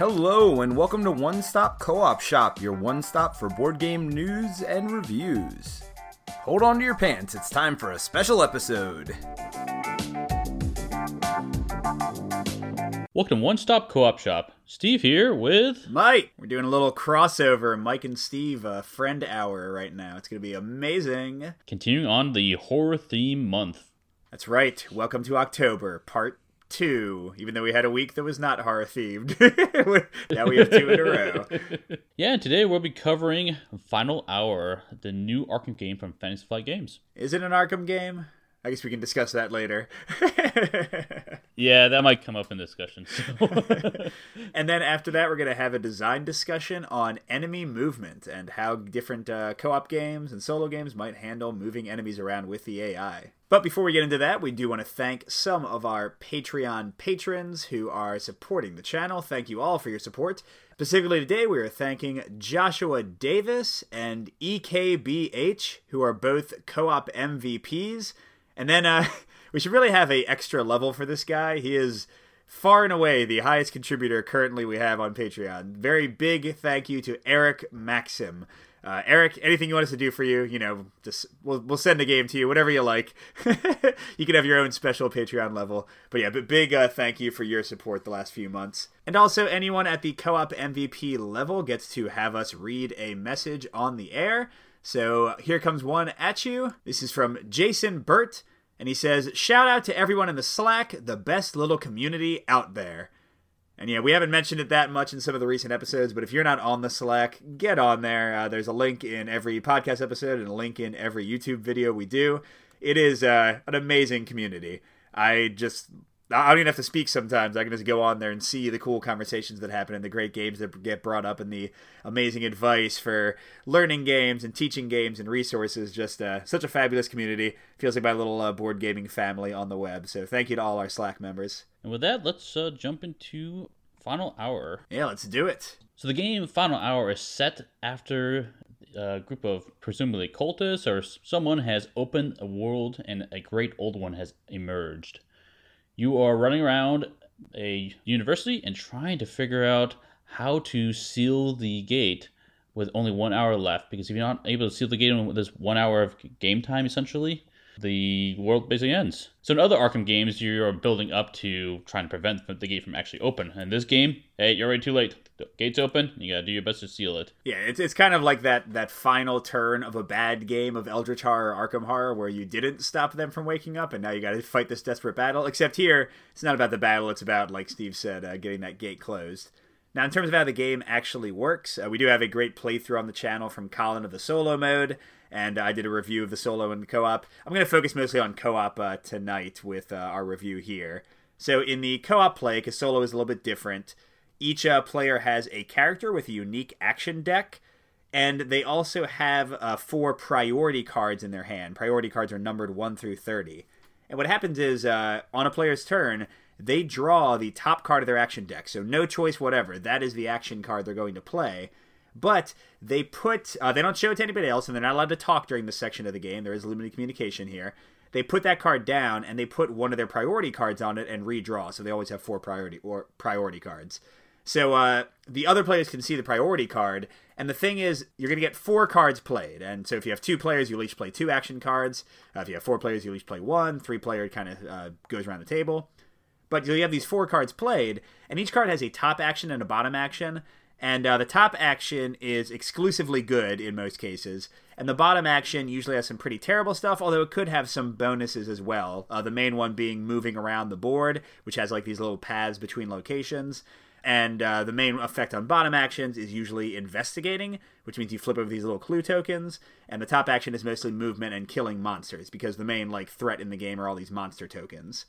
Hello, and welcome to One Stop Co op Shop, your one stop for board game news and reviews. Hold on to your pants, it's time for a special episode. Welcome to One Stop Co op Shop. Steve here with. Mike, we're doing a little crossover Mike and Steve uh, friend hour right now. It's going to be amazing. Continuing on the horror theme month. That's right. Welcome to October, part two. Even though we had a week that was not horror themed, now we have two in a row. Yeah, and today we'll be covering Final Hour, the new Arkham game from Fantasy Flight Games. Is it an Arkham game? I guess we can discuss that later. Yeah, that might come up in discussion. So. and then after that, we're going to have a design discussion on enemy movement and how different uh, co op games and solo games might handle moving enemies around with the AI. But before we get into that, we do want to thank some of our Patreon patrons who are supporting the channel. Thank you all for your support. Specifically today, we are thanking Joshua Davis and EKBH, who are both co op MVPs. And then uh, we should really have a extra level for this guy. He is far and away the highest contributor currently we have on Patreon. Very big thank you to Eric Maxim. Uh, Eric, anything you want us to do for you, you know, just we'll we'll send the game to you, whatever you like. you can have your own special Patreon level. But yeah, but big uh, thank you for your support the last few months. And also, anyone at the co-op MVP level gets to have us read a message on the air. So here comes one at you. This is from Jason Burt, and he says, "Shout out to everyone in the Slack, the best little community out there." And yeah, we haven't mentioned it that much in some of the recent episodes, but if you're not on the Slack, get on there. Uh, there's a link in every podcast episode and a link in every YouTube video we do. It is uh, an amazing community. I just I don't even have to speak sometimes. I can just go on there and see the cool conversations that happen and the great games that get brought up and the amazing advice for learning games and teaching games and resources. Just uh, such a fabulous community. Feels like my little uh, board gaming family on the web. So thank you to all our Slack members. and with that, let's uh, jump into Final Hour. Yeah, let's do it. So the game Final Hour is set after a group of presumably cultists or someone has opened a world and a great old one has emerged. You are running around a university and trying to figure out how to seal the gate with only one hour left. Because if you're not able to seal the gate in this one hour of game time, essentially, the world basically ends. So in other Arkham games, you're building up to trying to prevent the gate from actually open. In this game, hey, you're already too late. The gate's open. You gotta do your best to seal it. Yeah, it's, it's kind of like that that final turn of a bad game of Eldritch Horror or Arkham Horror where you didn't stop them from waking up and now you got to fight this desperate battle. Except here, it's not about the battle, it's about, like Steve said, uh, getting that gate closed. Now, in terms of how the game actually works, uh, we do have a great playthrough on the channel from Colin of the solo mode, and I did a review of the solo and the co op. I'm going to focus mostly on co op uh, tonight with uh, our review here. So, in the co op play, because solo is a little bit different, each uh, player has a character with a unique action deck, and they also have uh, four priority cards in their hand. Priority cards are numbered 1 through 30. And what happens is, uh, on a player's turn, they draw the top card of their action deck. So, no choice whatever. That is the action card they're going to play. But they put, uh, they don't show it to anybody else, and they're not allowed to talk during this section of the game. There is limited communication here. They put that card down, and they put one of their priority cards on it and redraw. So they always have four priority or priority cards. So uh, the other players can see the priority card, and the thing is, you're going to get four cards played. And so if you have two players, you'll each play two action cards. Uh, if you have four players, you'll each play one. Three player kind of uh, goes around the table. But you have these four cards played, and each card has a top action and a bottom action. And uh, the top action is exclusively good in most cases, and the bottom action usually has some pretty terrible stuff, although it could have some bonuses as well. Uh, the main one being moving around the board, which has like these little paths between locations. And uh, the main effect on bottom actions is usually investigating, which means you flip over these little clue tokens. And the top action is mostly movement and killing monsters, because the main like threat in the game are all these monster tokens.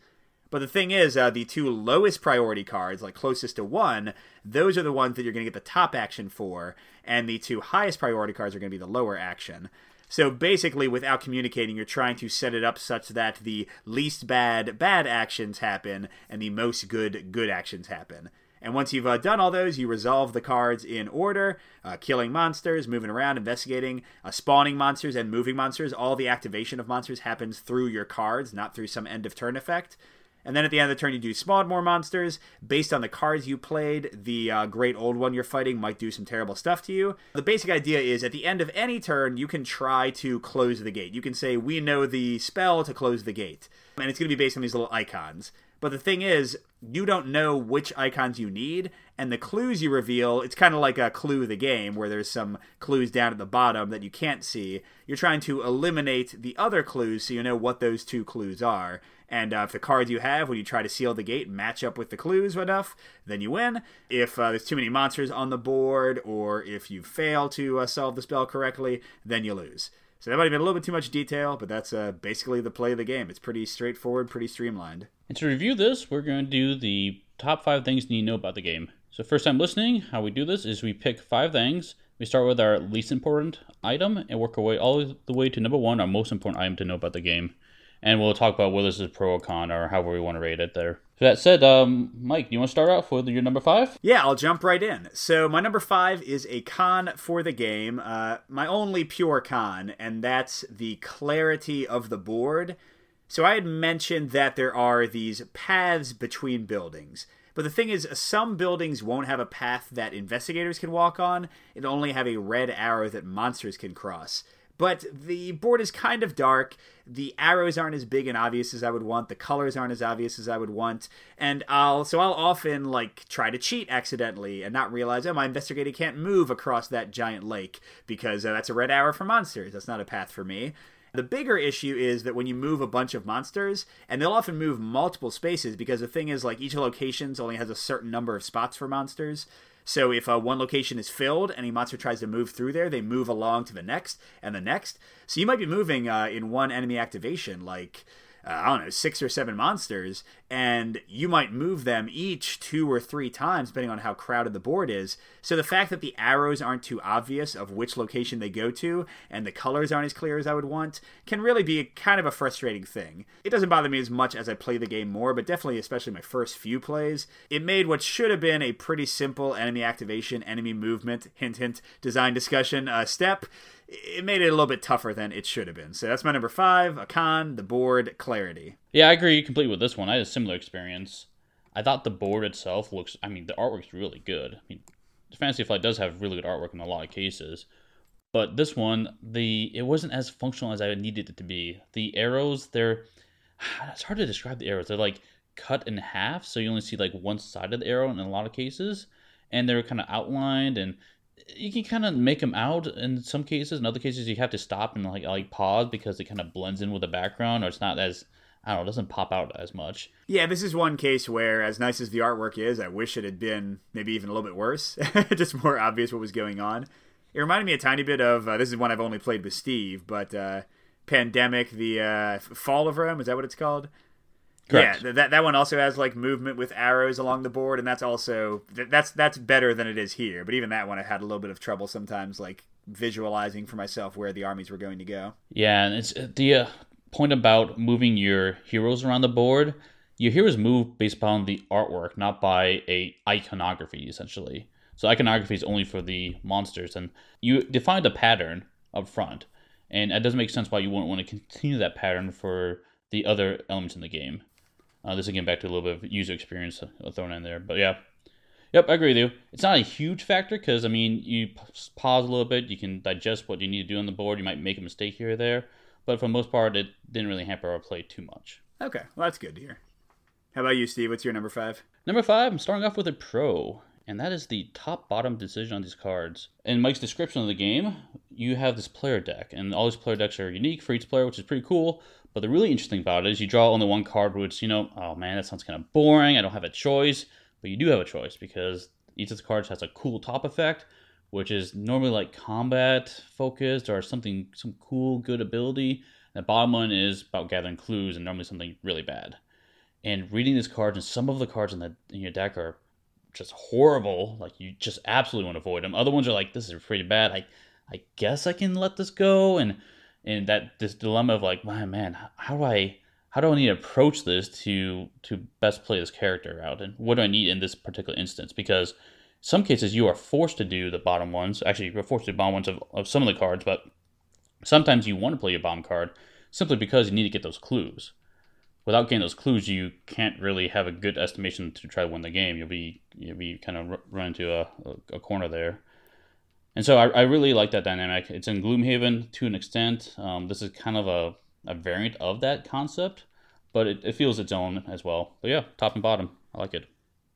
But the thing is, uh, the two lowest priority cards, like closest to one, those are the ones that you're going to get the top action for, and the two highest priority cards are going to be the lower action. So basically, without communicating, you're trying to set it up such that the least bad bad actions happen and the most good good actions happen. And once you've uh, done all those, you resolve the cards in order uh, killing monsters, moving around, investigating, uh, spawning monsters, and moving monsters. All the activation of monsters happens through your cards, not through some end of turn effect. And then at the end of the turn, you do spawn more monsters. Based on the cards you played, the uh, great old one you're fighting might do some terrible stuff to you. The basic idea is at the end of any turn, you can try to close the gate. You can say, We know the spell to close the gate. And it's going to be based on these little icons. But the thing is, you don't know which icons you need, and the clues you reveal, it's kind of like a clue of the game where there's some clues down at the bottom that you can't see. You're trying to eliminate the other clues so you know what those two clues are. And uh, if the cards you have when you try to seal the gate match up with the clues enough, then you win. If uh, there's too many monsters on the board, or if you fail to uh, solve the spell correctly, then you lose. So that might have been a little bit too much detail, but that's uh, basically the play of the game. It's pretty straightforward, pretty streamlined. And to review this, we're going to do the top five things you need to know about the game. So, first time listening, how we do this is we pick five things. We start with our least important item and work our way all the way to number one, our most important item to know about the game. And we'll talk about whether this is pro or con or however we want to rate it there. So that said, um, Mike, you want to start off with your number five? Yeah, I'll jump right in. So my number five is a con for the game, uh, my only pure con, and that's the clarity of the board. So I had mentioned that there are these paths between buildings. But the thing is, some buildings won't have a path that investigators can walk on, and only have a red arrow that monsters can cross. But the board is kind of dark. The arrows aren't as big and obvious as I would want. The colors aren't as obvious as I would want. And I'll so I'll often like try to cheat accidentally and not realize oh my investigator can't move across that giant lake because uh, that's a red arrow for monsters. That's not a path for me. The bigger issue is that when you move a bunch of monsters, and they'll often move multiple spaces because the thing is, like, each locations only has a certain number of spots for monsters. So if uh, one location is filled and a monster tries to move through there, they move along to the next and the next. So you might be moving uh, in one enemy activation, like uh, I don't know, six or seven monsters, and you might move them each two or three times, depending on how crowded the board is. So the fact that the arrows aren't too obvious of which location they go to, and the colors aren't as clear as I would want, can really be kind of a frustrating thing. It doesn't bother me as much as I play the game more, but definitely, especially my first few plays, it made what should have been a pretty simple enemy activation, enemy movement, hint, hint, design discussion uh, step it made it a little bit tougher than it should have been. So that's my number five, a con, the board, clarity. Yeah, I agree completely with this one. I had a similar experience. I thought the board itself looks, I mean, the artwork's really good. I mean, Fantasy Flight does have really good artwork in a lot of cases. But this one, the it wasn't as functional as I needed it to be. The arrows, they're it's hard to describe the arrows. They're like cut in half, so you only see like one side of the arrow in a lot of cases, and they're kind of outlined and you can kind of make them out in some cases. In other cases, you have to stop and like like pause because it kind of blends in with the background, or it's not as I don't know, it doesn't pop out as much. Yeah, this is one case where, as nice as the artwork is, I wish it had been maybe even a little bit worse, just more obvious what was going on. It reminded me a tiny bit of uh, this is one I've only played with Steve, but uh, Pandemic, the uh, Fall of Rome, is that what it's called? Correct. Yeah, that that one also has like movement with arrows along the board, and that's also that's that's better than it is here. But even that one, I had a little bit of trouble sometimes, like visualizing for myself where the armies were going to go. Yeah, and it's uh, the uh, point about moving your heroes around the board. Your heroes move based upon the artwork, not by a iconography, essentially. So iconography is only for the monsters, and you define the pattern up front, and it doesn't make sense why you wouldn't want to continue that pattern for the other elements in the game. Uh, this again back to a little bit of user experience uh, thrown in there, but yeah. Yep, I agree with you. It's not a huge factor because I mean, you pause a little bit, you can digest what you need to do on the board. You might make a mistake here or there, but for the most part, it didn't really hamper our play too much. Okay, well that's good to hear. How about you, Steve? What's your number five? Number five, I'm starting off with a pro, and that is the top bottom decision on these cards. In Mike's description of the game, you have this player deck, and all these player decks are unique for each player, which is pretty cool. But the really interesting about it is you draw only one card, which, you know, oh man, that sounds kind of boring. I don't have a choice. But you do have a choice because each of the cards has a cool top effect, which is normally like combat focused or something, some cool, good ability. And the bottom one is about gathering clues and normally something really bad. And reading these cards, and some of the cards in, the, in your deck are just horrible. Like you just absolutely want to avoid them. Other ones are like, this is pretty bad. I, I guess I can let this go. And and that this dilemma of like, man, man, how do I how do I need to approach this to to best play this character out, and what do I need in this particular instance? Because some cases you are forced to do the bottom ones. Actually, you're forced to do bottom ones of, of some of the cards, but sometimes you want to play your bomb card simply because you need to get those clues. without getting those clues, you can't really have a good estimation to try to win the game. You'll be you'll be kind of run into a, a corner there. And so I, I really like that dynamic. It's in Gloomhaven to an extent. Um, this is kind of a, a variant of that concept, but it, it feels its own as well. But yeah, top and bottom, I like it.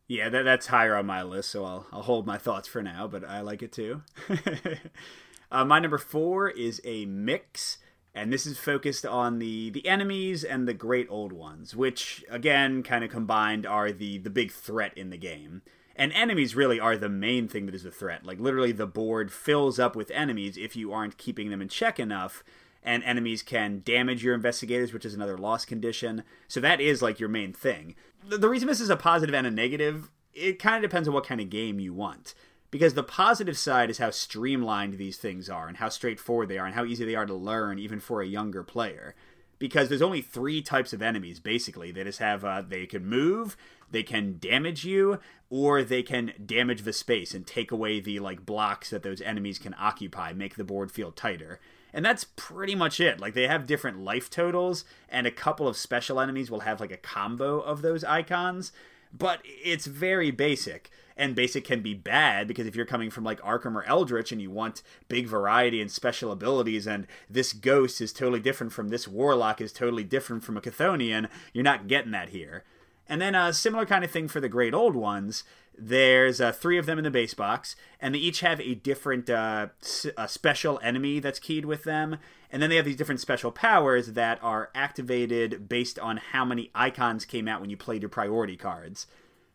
Yeah, that, that's higher on my list, so I'll, I'll hold my thoughts for now, but I like it too. uh, my number four is a mix, and this is focused on the, the enemies and the great old ones, which, again, kind of combined are the, the big threat in the game. And enemies really are the main thing that is a threat. Like, literally, the board fills up with enemies if you aren't keeping them in check enough and enemies can damage your investigators, which is another loss condition. So that is like your main thing. The, the reason this is a positive and a negative, it kind of depends on what kind of game you want. Because the positive side is how streamlined these things are and how straightforward they are and how easy they are to learn, even for a younger player. Because there's only three types of enemies, basically. They just have, uh, they can move, they can damage you, or they can damage the space and take away the, like, blocks that those enemies can occupy, make the board feel tighter. And that's pretty much it. Like they have different life totals, and a couple of special enemies will have like a combo of those icons, but it's very basic. And basic can be bad because if you're coming from like Arkham or Eldritch and you want big variety and special abilities, and this ghost is totally different from this warlock is totally different from a Chthonian, you're not getting that here. And then a similar kind of thing for the Great Old Ones. There's uh, three of them in the base box, and they each have a different uh, s- a special enemy that's keyed with them. And then they have these different special powers that are activated based on how many icons came out when you played your priority cards.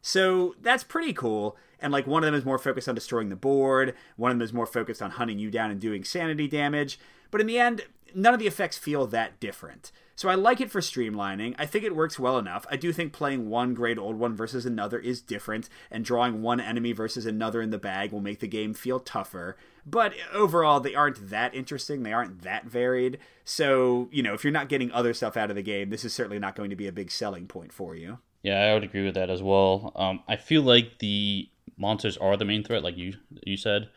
So that's pretty cool. And like one of them is more focused on destroying the board, one of them is more focused on hunting you down and doing sanity damage. But in the end, none of the effects feel that different. So I like it for streamlining. I think it works well enough. I do think playing one great old one versus another is different, and drawing one enemy versus another in the bag will make the game feel tougher. But overall, they aren't that interesting. They aren't that varied. So, you know, if you're not getting other stuff out of the game, this is certainly not going to be a big selling point for you. Yeah, I would agree with that as well. Um, I feel like the monsters are the main threat, like you you said.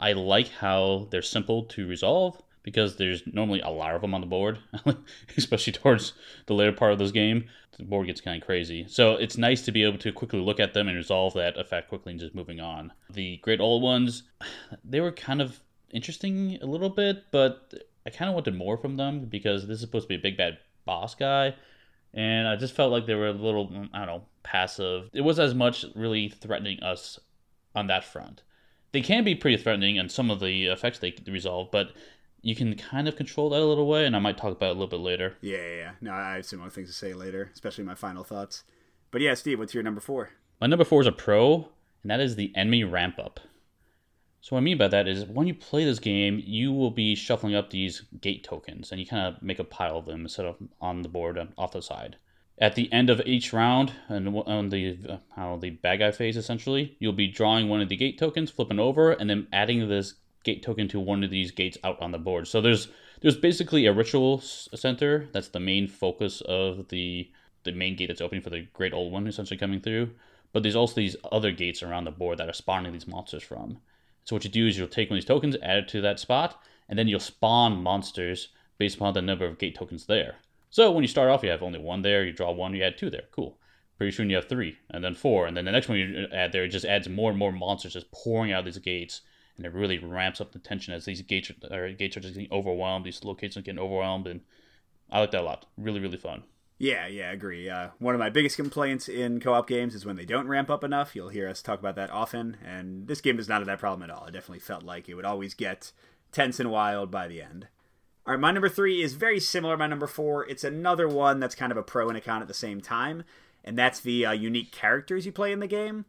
I like how they're simple to resolve because there's normally a lot of them on the board, especially towards the later part of this game. The board gets kind of crazy. So it's nice to be able to quickly look at them and resolve that effect quickly and just moving on. The great old ones, they were kind of interesting a little bit, but I kind of wanted more from them because this is supposed to be a big bad boss guy. And I just felt like they were a little, mm, I don't know, passive. It was as much really threatening us on that front. They can be pretty threatening and some of the effects they resolve, but you can kind of control that a little way, and I might talk about it a little bit later. Yeah, yeah, yeah. No, I have some more things to say later, especially my final thoughts. But yeah, Steve, what's your number four? My number four is a pro, and that is the enemy ramp up. So what I mean by that is when you play this game, you will be shuffling up these gate tokens, and you kind of make a pile of them instead of on the board uh, off the side. At the end of each round, and on the uh, how the bad guy phase essentially, you'll be drawing one of the gate tokens, flipping over, and then adding this gate token to one of these gates out on the board. So there's there's basically a ritual center that's the main focus of the the main gate that's opening for the great old one essentially coming through. But there's also these other gates around the board that are spawning these monsters from. So what you do is you'll take one of these tokens, add it to that spot, and then you'll spawn monsters based upon the number of gate tokens there. So when you start off, you have only one there. You draw one, you add two there. Cool. Pretty soon you have three, and then four, and then the next one you add there, it just adds more and more monsters just pouring out of these gates and it really ramps up the tension as these gates are, gates are just getting overwhelmed. These locations are getting overwhelmed, and I like that a lot. Really, really fun. Yeah, yeah, agree. Uh, one of my biggest complaints in co-op games is when they don't ramp up enough. You'll hear us talk about that often, and this game does not have that problem at all. It definitely felt like it would always get tense and wild by the end. All right, my number three is very similar to my number four. It's another one that's kind of a pro and a con at the same time, and that's the uh, unique characters you play in the game.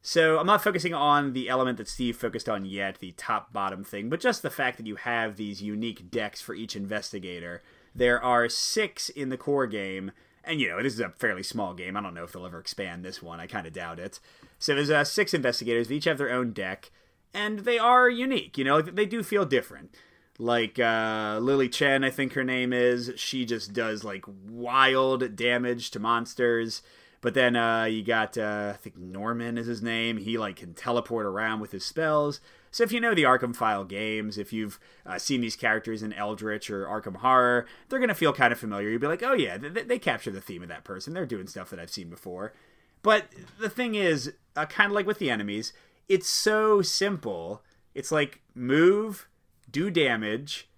So I'm not focusing on the element that Steve focused on yet, the top bottom thing, but just the fact that you have these unique decks for each investigator. There are six in the core game, and you know, this is a fairly small game. I don't know if they'll ever expand this one. I kind of doubt it. So there's uh, six investigators. They each have their own deck, and they are unique. You know, they do feel different. Like uh, Lily Chen, I think her name is. She just does like wild damage to monsters But then uh, you got uh, I think Norman is his name. He like can teleport around with his spells. So if you know the Arkham File games, if you've uh, seen these characters in Eldritch or Arkham Horror, they're gonna feel kind of familiar. You'd be like, oh yeah, they, they capture the theme of that person. They're doing stuff that I've seen before. But the thing is, uh, kind of like with the enemies, it's so simple. It's like move, do damage,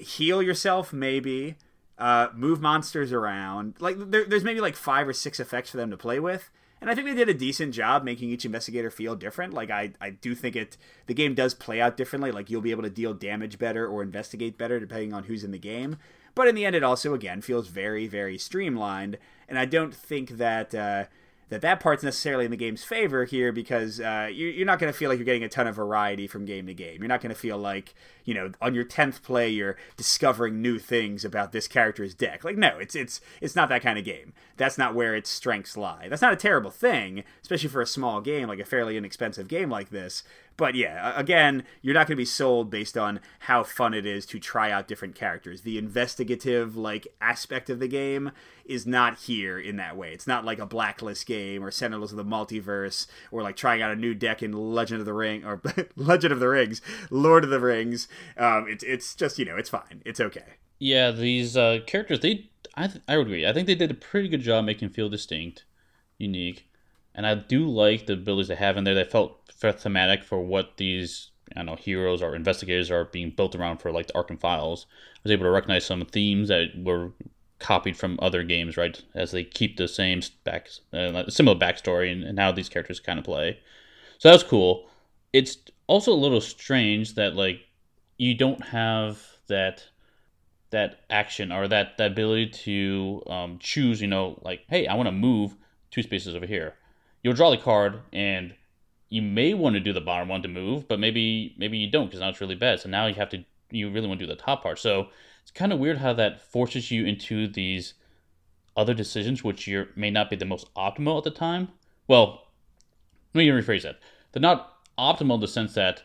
heal yourself, maybe, uh, move monsters around. Like there, there's maybe like five or six effects for them to play with, and I think they did a decent job making each investigator feel different. Like I, I do think it the game does play out differently. Like you'll be able to deal damage better or investigate better depending on who's in the game. But in the end, it also again feels very, very streamlined, and I don't think that. Uh, that that part's necessarily in the game's favor here because uh, you're not going to feel like you're getting a ton of variety from game to game. You're not going to feel like you know on your tenth play you're discovering new things about this character's deck. Like no, it's it's it's not that kind of game. That's not where its strengths lie. That's not a terrible thing, especially for a small game like a fairly inexpensive game like this. But yeah, again, you're not going to be sold based on how fun it is to try out different characters. The investigative like aspect of the game is not here in that way. It's not like a blacklist game or Sentinels of the Multiverse or like trying out a new deck in Legend of the Ring or Legend of the Rings, Lord of the Rings. Um, it's it's just you know it's fine. It's okay. Yeah, these uh, characters they I th- I would agree. I think they did a pretty good job making feel distinct, unique, and I do like the abilities they have in there. That felt thematic for what these I know heroes or investigators are being built around for like the Arkham Files. I was able to recognize some themes that were copied from other games, right? As they keep the same back, uh, similar backstory and, and how these characters kind of play. So that was cool. It's also a little strange that like you don't have that that action or that, that ability to um, choose. You know, like hey, I want to move two spaces over here. You'll draw the card and you may want to do the bottom one to move, but maybe maybe you don't because now it's really bad. So now you have to you really want to do the top part. So it's kind of weird how that forces you into these other decisions which you may not be the most optimal at the time. Well, let me rephrase that. They're not optimal in the sense that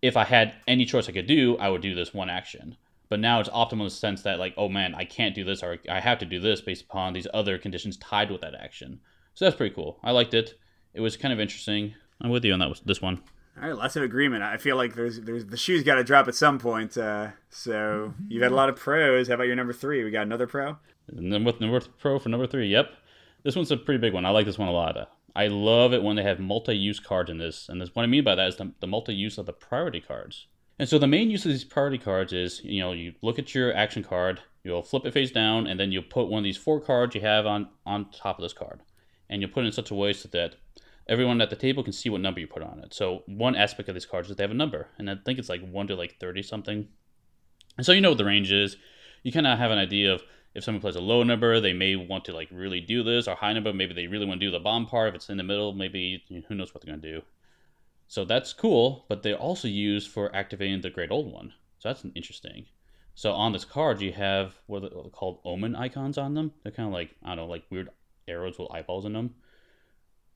if I had any choice I could do, I would do this one action. But now it's optimal in the sense that like, oh man, I can't do this or I have to do this based upon these other conditions tied with that action. So that's pretty cool. I liked it. It was kind of interesting. I'm with you on that this one. All right, lots of agreement. I feel like there's there's the shoe's got to drop at some point. Uh, so you've had a lot of pros. How about your number three? We got another pro. And then Number number pro for number three. Yep, this one's a pretty big one. I like this one a lot. I love it when they have multi-use cards in this, and this, what I mean by that is the, the multi-use of the priority cards. And so the main use of these priority cards is, you know, you look at your action card, you'll flip it face down, and then you'll put one of these four cards you have on on top of this card, and you'll put it in such a way so that everyone at the table can see what number you put on it. So one aspect of these cards is they have a number, and I think it's like one to like thirty something. And so you know what the range is. You kind of have an idea of if someone plays a low number, they may want to like really do this, or high number, maybe they really want to do the bomb part. If it's in the middle, maybe who knows what they're gonna do. So that's cool, but they're also used for activating the Great Old One. So that's interesting. So on this card, you have what are called omen icons on them. They're kind of like I don't know, like weird arrows with eyeballs in them.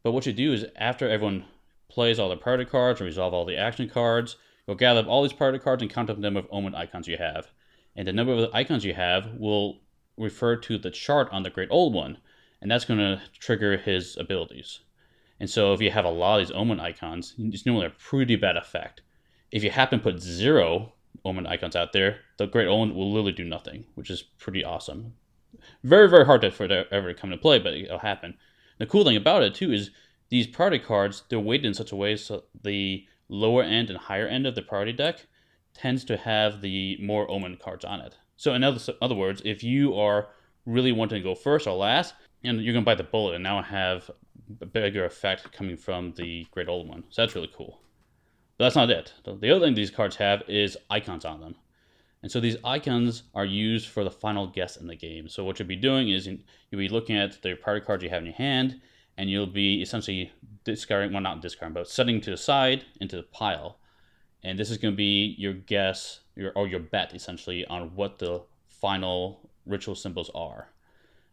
But what you do is after everyone plays all their priority cards and resolve all the action cards, you'll gather up all these priority cards and count up the number of omen icons you have. And the number of icons you have will refer to the chart on the Great Old One, and that's going to trigger his abilities. And so if you have a lot of these omen icons, it's normally a pretty bad effect. If you happen to put zero omen icons out there, the Great Omen will literally do nothing, which is pretty awesome. Very, very hard to, for it ever to come into play, but it'll happen. The cool thing about it too is these priority cards they're weighted in such a way so the lower end and higher end of the priority deck tends to have the more omen cards on it. So in other, other words, if you are really wanting to go first or last, and you're gonna bite the bullet and now have a bigger effect coming from the Great Old One. So that's really cool. But that's not it. The other thing these cards have is icons on them. And so these icons are used for the final guess in the game. So what you'll be doing is you'll be looking at the priority cards you have in your hand, and you'll be essentially discarding, well, not discarding, but setting to the side into the pile. And this is going to be your guess, your, or your bet, essentially, on what the final ritual symbols are.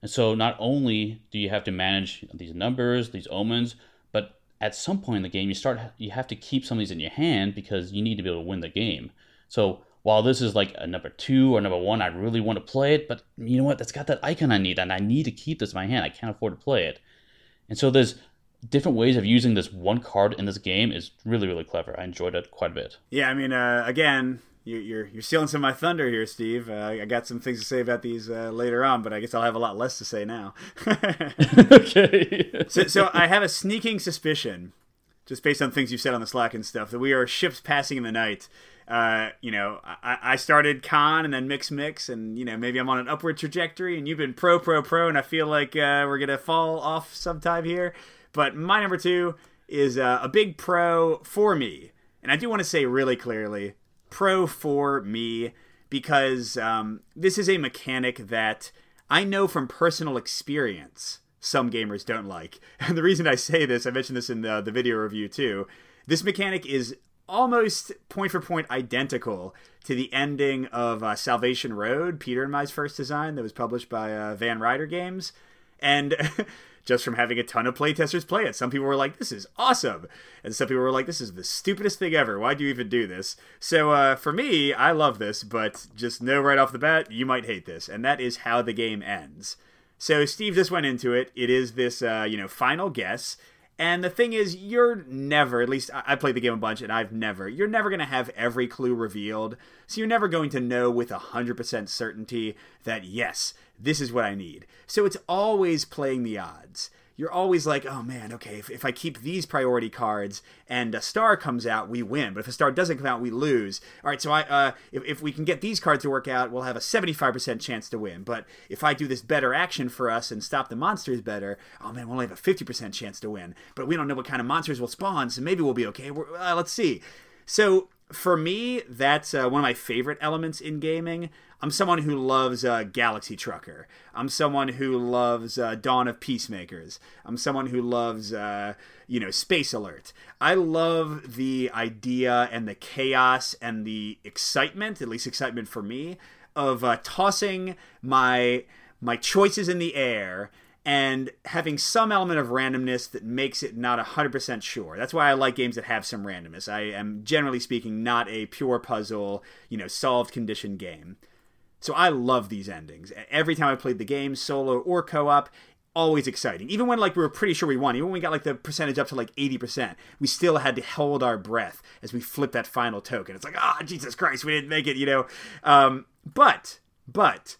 And so not only do you have to manage these numbers, these omens, but at some point in the game, you start you have to keep some of these in your hand because you need to be able to win the game. So while this is like a number two or number one, I really want to play it, but you know what? That's got that icon I need, and I need to keep this in my hand. I can't afford to play it. And so there's different ways of using this one card in this game is really really clever. I enjoyed it quite a bit. Yeah, I mean, uh, again, you, you're you're stealing some of my thunder here, Steve. Uh, I got some things to say about these uh, later on, but I guess I'll have a lot less to say now. okay. so, so I have a sneaking suspicion, just based on things you've said on the Slack and stuff, that we are ships passing in the night. Uh, you know, I, I started con and then mix mix, and you know maybe I'm on an upward trajectory, and you've been pro pro pro, and I feel like uh, we're gonna fall off sometime here. But my number two is uh, a big pro for me, and I do want to say really clearly, pro for me because um, this is a mechanic that I know from personal experience some gamers don't like. And the reason I say this, I mentioned this in the, the video review too. This mechanic is almost point for point identical to the ending of uh, Salvation Road, Peter and my first design that was published by uh, Van Ryder Games. And just from having a ton of playtesters play it. Some people were like, "This is awesome," and some people were like, "This is the stupidest thing ever. Why do you even do this?" So uh, for me, I love this, but just know right off the bat, you might hate this, and that is how the game ends. So Steve just went into it. It is this, uh, you know, final guess. And the thing is, you're never, at least I played the game a bunch and I've never, you're never going to have every clue revealed. So you're never going to know with 100% certainty that, yes, this is what I need. So it's always playing the odds you're always like, oh man, okay, if, if I keep these priority cards and a star comes out, we win. But if a star doesn't come out, we lose. All right, so I uh, if, if we can get these cards to work out, we'll have a 75% chance to win. But if I do this better action for us and stop the monsters better, oh man, we'll only have a 50% chance to win. But we don't know what kind of monsters will spawn, so maybe we'll be okay. Uh, let's see. So for me, that's uh, one of my favorite elements in gaming. I'm someone who loves uh, Galaxy Trucker. I'm someone who loves uh, Dawn of Peacemakers. I'm someone who loves, uh, you know, Space Alert. I love the idea and the chaos and the excitement, at least excitement for me, of uh, tossing my my choices in the air and having some element of randomness that makes it not 100% sure. That's why I like games that have some randomness. I am generally speaking not a pure puzzle, you know, solved condition game. So I love these endings. Every time I played the game, solo or co-op, always exciting. Even when like we were pretty sure we won, even when we got like the percentage up to like 80%, we still had to hold our breath as we flipped that final token. It's like, ah, oh, Jesus Christ, we didn't make it, you know. Um, but, but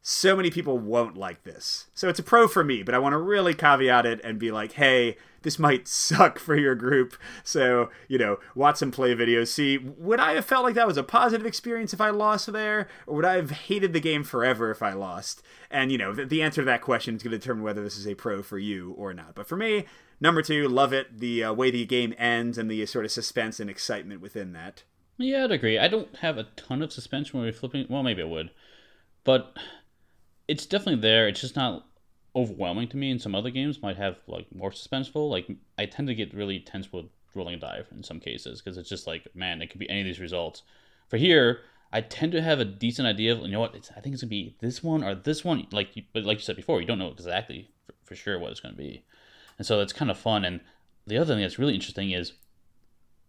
so many people won't like this. So it's a pro for me, but I want to really caveat it and be like, hey, this might suck for your group. So, you know, watch some play videos. See, would I have felt like that was a positive experience if I lost there? Or would I have hated the game forever if I lost? And, you know, the, the answer to that question is going to determine whether this is a pro for you or not. But for me, number two, love it. The uh, way the game ends and the sort of suspense and excitement within that. Yeah, I'd agree. I don't have a ton of suspense when we're flipping. Well, maybe I would. But it's definitely there. It's just not overwhelming to me. And some other games might have like more suspenseful. Like I tend to get really tense with rolling a dive in some cases because it's just like, man, it could be any of these results. For here, I tend to have a decent idea of you know what it's, I think it's gonna be this one or this one. Like you, but like you said before, you don't know exactly for, for sure what it's gonna be, and so that's kind of fun. And the other thing that's really interesting is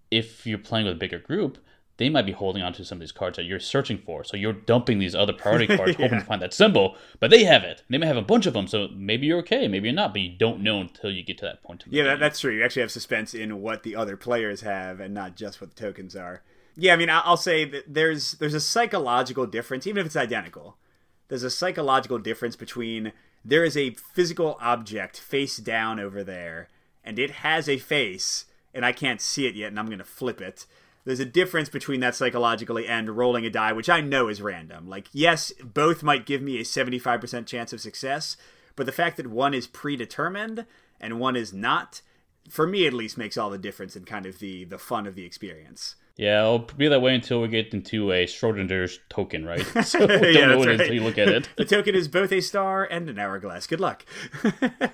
if you're playing with a bigger group, they might be holding on to some of these cards that you're searching for. So you're dumping these other priority cards, yeah. hoping to find that symbol, but they have it. They may have a bunch of them, so maybe you're okay, maybe you're not, but you don't know until you get to that point. Yeah, that, that's true. You actually have suspense in what the other players have, and not just what the tokens are. Yeah, I mean, I'll say that there's there's a psychological difference, even if it's identical. There's a psychological difference between there is a physical object face down over there, and it has a face, and I can't see it yet, and I'm going to flip it there's a difference between that psychologically and rolling a die, which I know is random. Like, yes, both might give me a 75% chance of success, but the fact that one is predetermined and one is not, for me at least, makes all the difference in kind of the the fun of the experience. Yeah, it'll be that way until we get into a Schrodinger's token, right? So don't yeah, know it right. until you look at it. the token is both a star and an hourglass. Good luck.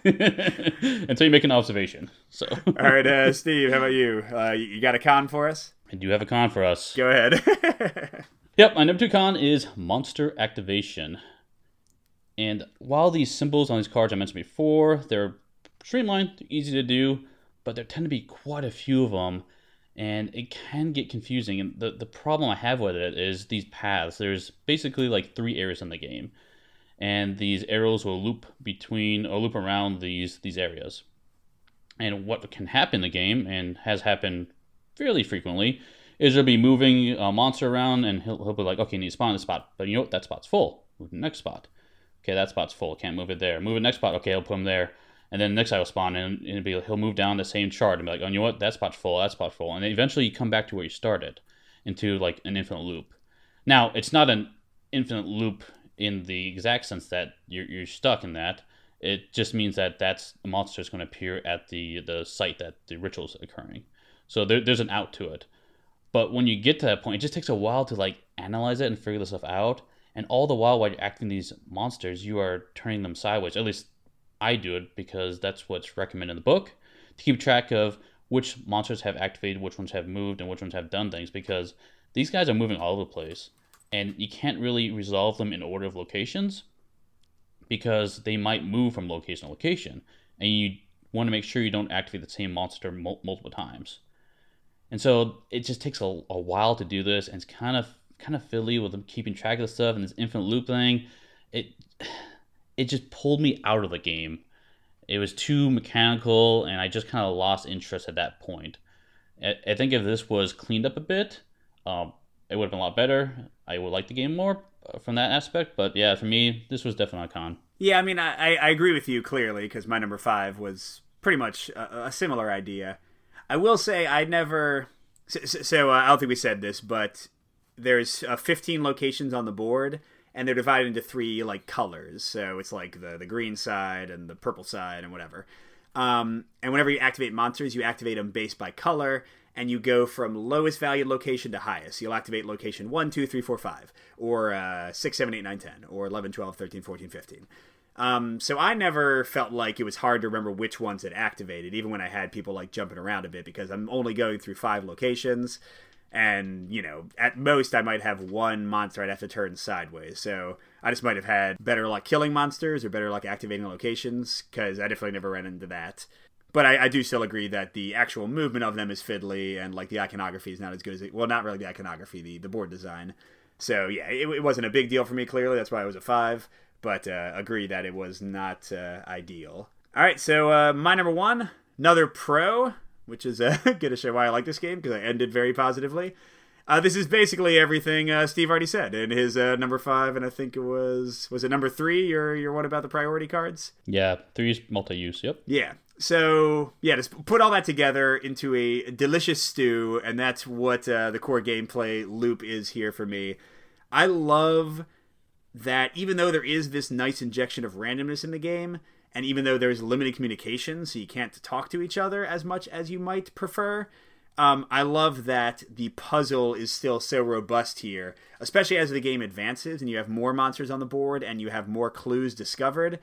until you make an observation. So. All right, uh, Steve, how about you? Uh, you got a con for us? I do you have a con for us. Go ahead. yep, my number two con is monster activation. And while these symbols on these cards I mentioned before, they're streamlined, they're easy to do, but there tend to be quite a few of them, and it can get confusing. And the, the problem I have with it is these paths. There's basically like three areas in the game, and these arrows will loop between or loop around these these areas. And what can happen in the game, and has happened fairly frequently, is he'll be moving a monster around, and he'll, he'll be like, okay, you need to spawn the spot. But you know what? That spot's full. Move to the next spot. Okay, that spot's full. Can't move it there. Move the next spot. Okay, I'll put him there. And then the next guy will spawn, and be, he'll move down the same chart and be like, oh, you know what? That spot's full. That spot's full. And then eventually you come back to where you started into like an infinite loop. Now, it's not an infinite loop in the exact sense that you're, you're stuck in that. It just means that that's the monster is going to appear at the the site that the ritual is occurring. So there, there's an out to it. But when you get to that point, it just takes a while to like analyze it and figure this stuff out. And all the while, while you're acting these monsters, you are turning them sideways. At least I do it because that's what's recommended in the book to keep track of which monsters have activated, which ones have moved, and which ones have done things. Because these guys are moving all over the place, and you can't really resolve them in order of locations because they might move from location to location, and you want to make sure you don't activate the same monster multiple times. And so it just takes a, a while to do this, and it's kind of kind of fiddly with them keeping track of the stuff and this infinite loop thing. It it just pulled me out of the game. It was too mechanical, and I just kind of lost interest at that point. I, I think if this was cleaned up a bit, um, it would have been a lot better. I would like the game more uh, from that aspect, but yeah, for me, this was definitely a con. Yeah, I mean, I, I agree with you clearly because my number five was pretty much a, a similar idea. I will say I never. So, so uh, I don't think we said this, but there's uh, 15 locations on the board, and they're divided into three like colors. So it's like the the green side and the purple side and whatever. Um, and whenever you activate monsters, you activate them based by color, and you go from lowest valued location to highest. You'll activate location 1, 2, 3, 4, 5, or uh, 6, 7, 8, 9, 10, or 11, 12, 13, 14, 15. Um, so I never felt like it was hard to remember which ones had activated, even when I had people like jumping around a bit, because I'm only going through five locations. And, you know, at most I might have one monster I'd have to turn sideways. So I just might have had better luck killing monsters or better luck activating locations, because I definitely never ran into that. But I, I, do still agree that the actual movement of them is fiddly, and like the iconography is not as good as it. Well, not really the iconography, the the board design. So yeah, it, it wasn't a big deal for me. Clearly, that's why I was a five. But uh, agree that it was not uh, ideal. All right, so uh, my number one, another pro, which is uh, going to show why I like this game because I ended very positively. Uh, this is basically everything uh, Steve already said in his uh, number five, and I think it was was it number three. Your your one about the priority cards? Yeah, three is multi-use. Yep. Yeah. So yeah, just put all that together into a delicious stew, and that's what uh, the core gameplay loop is here for me. I love that even though there is this nice injection of randomness in the game, and even though there's limited communication, so you can't talk to each other as much as you might prefer, um, I love that the puzzle is still so robust here, especially as the game advances and you have more monsters on the board and you have more clues discovered.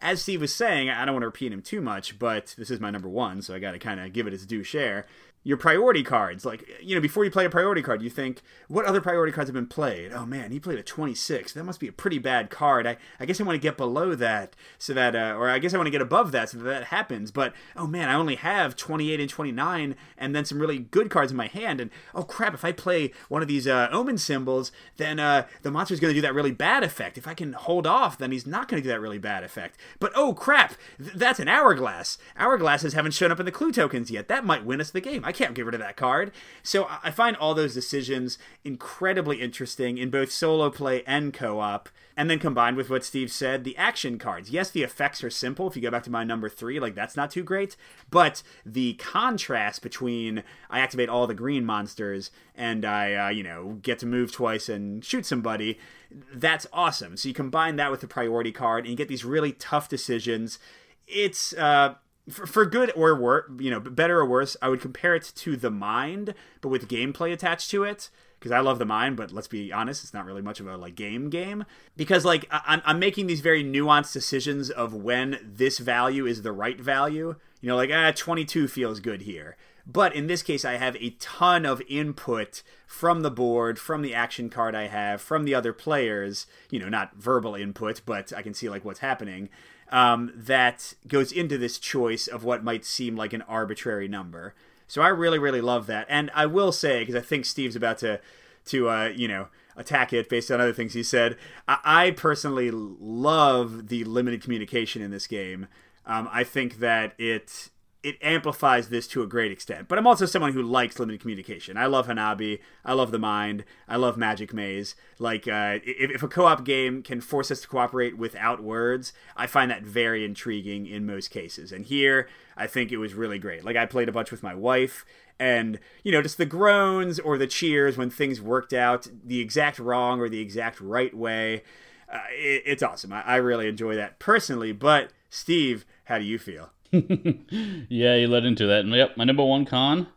As Steve was saying, I don't want to repeat him too much, but this is my number one, so I got to kind of give it its due share your priority cards. Like, you know, before you play a priority card, you think, what other priority cards have been played? Oh man, he played a 26. That must be a pretty bad card. I, I guess I want to get below that so that, uh, or I guess I want to get above that so that that happens. But, oh man, I only have 28 and 29 and then some really good cards in my hand. And, oh crap, if I play one of these uh, omen symbols, then uh, the monster's going to do that really bad effect. If I can hold off, then he's not going to do that really bad effect. But, oh crap, th- that's an hourglass. Hourglasses haven't shown up in the clue tokens yet. That might win us the game. Can't get rid of that card. So I find all those decisions incredibly interesting in both solo play and co op. And then combined with what Steve said, the action cards. Yes, the effects are simple. If you go back to my number three, like that's not too great. But the contrast between I activate all the green monsters and I, uh, you know, get to move twice and shoot somebody, that's awesome. So you combine that with the priority card and you get these really tough decisions. It's, uh, for, for good or worse, you know, better or worse, I would compare it to the mind, but with gameplay attached to it. Because I love the mind, but let's be honest, it's not really much of a like game game. Because like I- I'm making these very nuanced decisions of when this value is the right value. You know, like ah, 22 feels good here. But in this case, I have a ton of input from the board, from the action card I have, from the other players. You know, not verbal input, but I can see like what's happening um, that goes into this choice of what might seem like an arbitrary number. So I really, really love that. And I will say, because I think Steve's about to, to uh, you know, attack it based on other things he said. I, I personally love the limited communication in this game. Um, I think that it it amplifies this to a great extent. But I'm also someone who likes limited communication. I love Hanabi. I love The Mind. I love Magic Maze. Like, uh, if, if a co op game can force us to cooperate without words, I find that very intriguing in most cases. And here, I think it was really great. Like, I played a bunch with my wife, and, you know, just the groans or the cheers when things worked out the exact wrong or the exact right way. Uh, it, it's awesome. I, I really enjoy that personally. But, Steve, how do you feel? yeah, you led into that. And yep, my number one con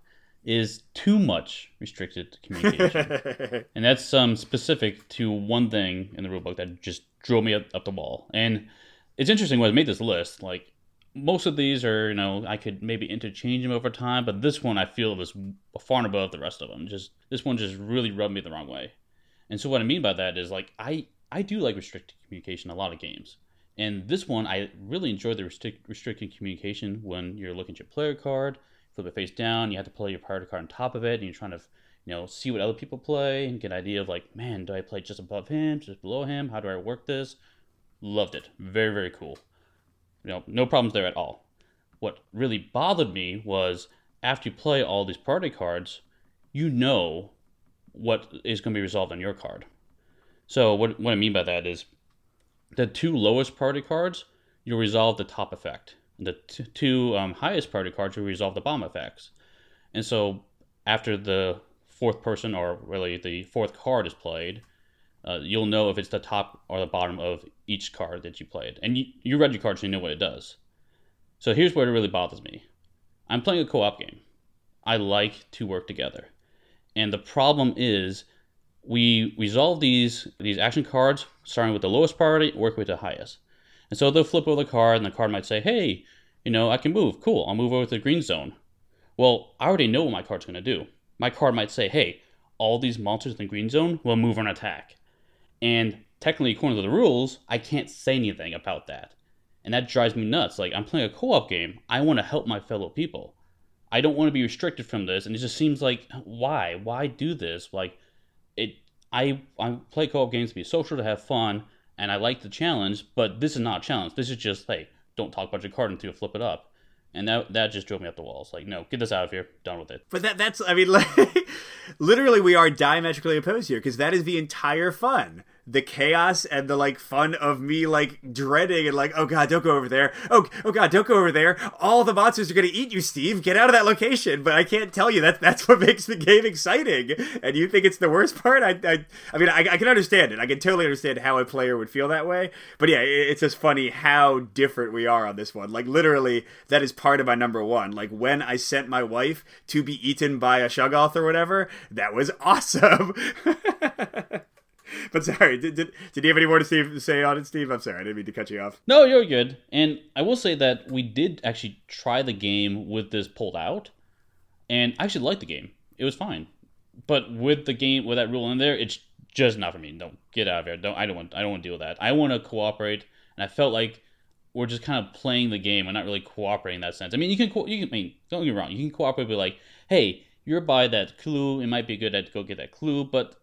is too much restricted communication. and that's um, specific to one thing in the rulebook that just drove me up, up the wall. And it's interesting when I made this list, like most of these are, you know, I could maybe interchange them over time, but this one I feel was far and above the rest of them. Just this one just really rubbed me the wrong way. And so what I mean by that is like I I do like restricted communication in a lot of games. And this one, I really enjoyed the restrict, restricted communication when you're looking at your player card, flip it face down, you have to play your player card on top of it, and you're trying to, you know, see what other people play and get an idea of like, man, do I play just above him, just below him? How do I work this? Loved it. Very, very cool. You know, no problems there at all. What really bothered me was after you play all these party cards, you know what is going to be resolved on your card. So what, what I mean by that is the two lowest priority cards, you'll resolve the top effect. The t- two um, highest priority cards, you'll resolve the bottom effects. And so after the fourth person, or really the fourth card is played, uh, you'll know if it's the top or the bottom of each card that you played. And you, you read your card, so you know what it does. So here's where it really bothers me. I'm playing a co-op game. I like to work together. And the problem is we resolve these these action cards starting with the lowest priority, work with the highest. And so they'll flip over the card, and the card might say, "Hey, you know, I can move. Cool, I'll move over to the green zone." Well, I already know what my card's going to do. My card might say, "Hey, all these monsters in the green zone will move on attack," and technically, according to the rules, I can't say anything about that, and that drives me nuts. Like I'm playing a co-op game, I want to help my fellow people. I don't want to be restricted from this, and it just seems like why? Why do this? Like I I play co-op games to be social to have fun, and I like the challenge. But this is not a challenge. This is just hey, don't talk about your card until you flip it up, and that that just drove me up the walls. Like no, get this out of here. Done with it. But that that's I mean, like, literally we are diametrically opposed here because that is the entire fun the chaos and the like fun of me like dreading and like oh god don't go over there. Oh oh god don't go over there. All the monsters are gonna eat you steve. Get out of that location. But i can't tell you that that's what makes the game exciting. And you think it's the worst part? I i, I mean I, I can understand it. I can totally understand how a player would feel that way. But yeah it, it's just funny how different we are on this one. Like literally that is part of my number one. Like when i sent my wife to be eaten by a shoggoth or whatever that was awesome but sorry, did, did, did you have any more to, say on it, Steve? I'm sorry, I didn't mean to cut you off. No, you're good. And I will say that we did actually try the game with this pulled out, and I actually liked the game. It was fine, but with the game with that rule in there, it's just not for me. Don't get out of here. Don't I don't want I don't want to deal with that. I want to cooperate, and I felt like we're just kind of playing the game and not really cooperating in that sense. I mean, you can you can I mean don't get me wrong, you can cooperate with like, hey, you're by that clue. It might be good to go get that clue, but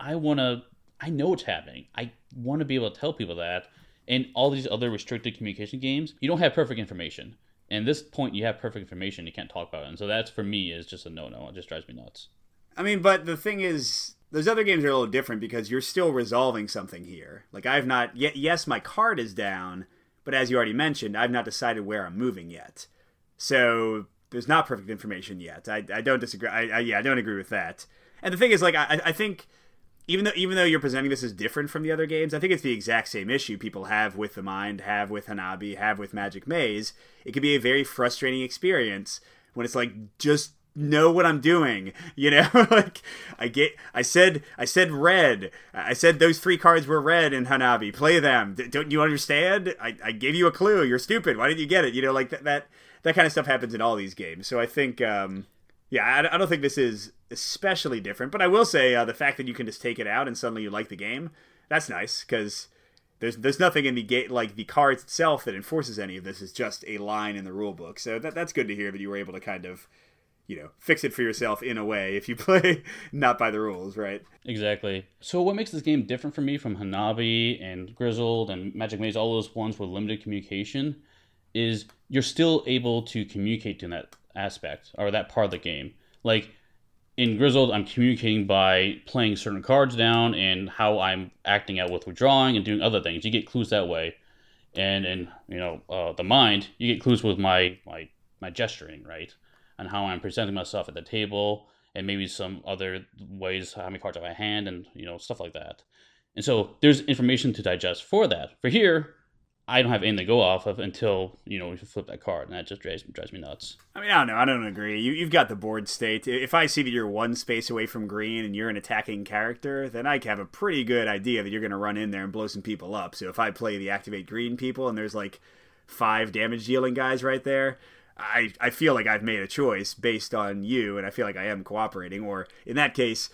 I want to I know what's happening. I want to be able to tell people that. And all these other restricted communication games, you don't have perfect information. And this point, you have perfect information. You can't talk about it. And so that's for me is just a no no. It just drives me nuts. I mean, but the thing is, those other games are a little different because you're still resolving something here. Like I've not yet. Yes, my card is down, but as you already mentioned, I've not decided where I'm moving yet. So there's not perfect information yet. I, I don't disagree. I, I yeah, I don't agree with that. And the thing is, like, I, I think even though even though you're presenting this as different from the other games, I think it's the exact same issue people have with the mind, have with Hanabi, have with Magic Maze. It can be a very frustrating experience when it's like just know what I'm doing, you know? like I get I said I said red. I said those three cards were red in Hanabi. Play them. D- don't you understand? I, I gave you a clue. You're stupid. Why didn't you get it? You know, like that that that kind of stuff happens in all these games. So I think um yeah, I, I don't think this is especially different. But I will say uh, the fact that you can just take it out and suddenly you like the game, that's nice because there's there's nothing in the gate like the cards itself that enforces any of this. Is just a line in the rule book. So that that's good to hear that you were able to kind of you know fix it for yourself in a way if you play not by the rules, right? Exactly. So what makes this game different for me from Hanabi and Grizzled and Magic Maze, all those ones with limited communication, is you're still able to communicate in that aspect or that part of the game. Like in Grizzled, I'm communicating by playing certain cards down and how I'm acting out with withdrawing and doing other things. You get clues that way, and in you know uh, the mind, you get clues with my my my gesturing, right, and how I'm presenting myself at the table, and maybe some other ways how many cards I have my hand, and you know stuff like that. And so there's information to digest for that. For here, I don't have anything to go off of until you know we flip that card, and that just drives, drives me nuts. I mean, I don't know. I don't agree. You, you've got the board state. If I see that you're one space away from green and you're an attacking character, then I have a pretty good idea that you're going to run in there and blow some people up. So if I play the activate green people and there's like five damage dealing guys right there, I I feel like I've made a choice based on you, and I feel like I am cooperating. Or in that case,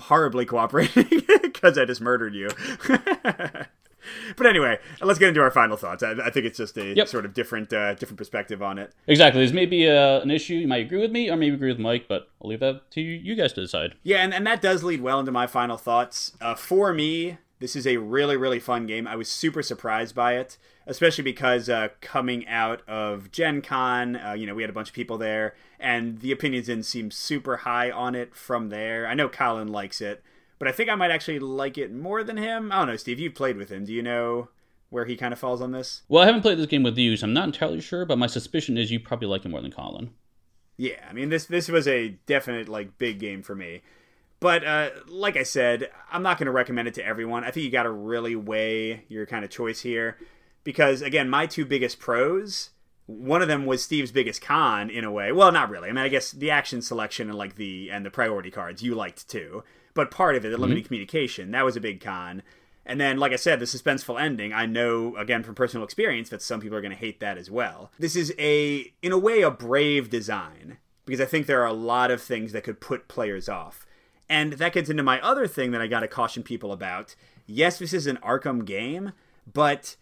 horribly cooperating because I just murdered you. but anyway, let's get into our final thoughts. I, I think it's just a yep. sort of different uh, different perspective on it. Exactly. There's maybe uh, an issue you might agree with me, or maybe agree with Mike, but I'll leave that to you, guys to decide. Yeah, and, and that does lead well into my final thoughts. Uh, for me, this is a really really fun game. I was super surprised by it, especially because uh, coming out of Gen Con, uh, you know, we had a bunch of people there, and the opinions didn't seem super high on it from there. I know Colin likes it but I think I might actually like it more than him. I don't know, Steve. You've played with him. Do you know where he kind of falls on this? Well, I haven't played this game with you, so I'm not entirely sure. But my suspicion is you probably like him more than Colin. Yeah, I mean this this was a definite like big game for me. But uh, like I said, I'm not going to recommend it to everyone. I think you got to really weigh your kind of choice here, because again, my two biggest pros one of them was Steve's biggest con in a way. Well, not really. I mean, I guess the action selection and like the and the priority cards you liked too but part of it, the limited mm-hmm. communication, that was a big con. And then, like I said, the suspenseful ending, I know, again, from personal experience, that some people are going to hate that as well. This is a, in a way, a brave design, because I think there are a lot of things that could put players off. And that gets into my other thing that I got to caution people about. Yes, this is an Arkham game, but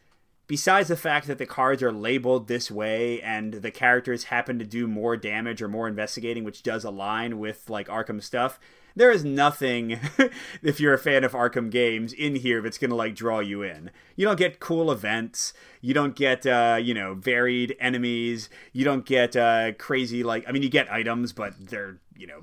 besides the fact that the cards are labeled this way and the characters happen to do more damage or more investigating, which does align with like Arkham stuff, there is nothing if you're a fan of Arkham games in here that's gonna like draw you in. You don't get cool events. You don't get uh, you know varied enemies. You don't get uh, crazy like I mean you get items, but they're you know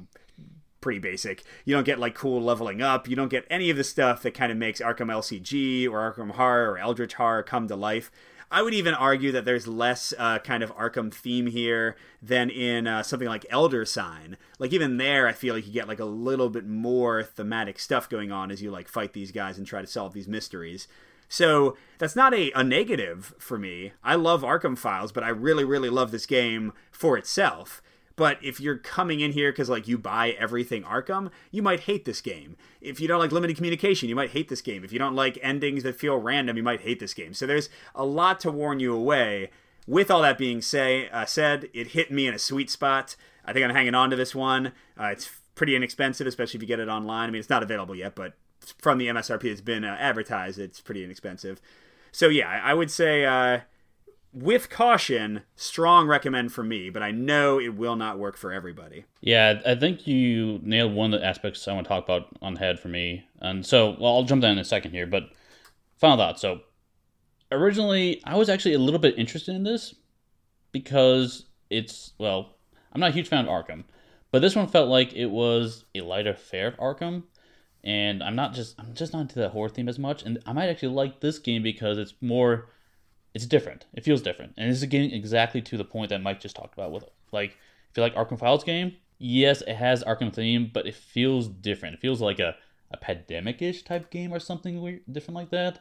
pretty basic. You don't get like cool leveling up. You don't get any of the stuff that kind of makes Arkham LCG or Arkham Horror or Eldritch Horror come to life. I would even argue that there's less uh, kind of Arkham theme here than in uh, something like Elder Sign. Like even there, I feel like you get like a little bit more thematic stuff going on as you like fight these guys and try to solve these mysteries. So that's not a, a negative for me. I love Arkham Files, but I really, really love this game for itself. But if you're coming in here because like you buy everything Arkham, you might hate this game. If you don't like limited communication, you might hate this game. If you don't like endings that feel random, you might hate this game. So there's a lot to warn you away. With all that being say, uh, said, it hit me in a sweet spot. I think I'm hanging on to this one. Uh, it's pretty inexpensive, especially if you get it online. I mean, it's not available yet, but from the MSRP that's been uh, advertised, it's pretty inexpensive. So yeah, I would say uh, with caution, strong recommend for me, but I know it will not work for everybody. Yeah, I think you nailed one of the aspects I want to talk about on the head for me. And so, well, I'll jump down in a second here, but final thought. So, originally, I was actually a little bit interested in this because it's, well, I'm not a huge fan of Arkham, but this one felt like it was a lighter fare of Arkham. And I'm not just, I'm just not into the horror theme as much. And I might actually like this game because it's more it's different. It feels different, and this is getting exactly to the point that Mike just talked about. With like, if you like Arkham Files game, yes, it has Arkham theme, but it feels different. It feels like a a pandemic-ish type game or something weird, different like that.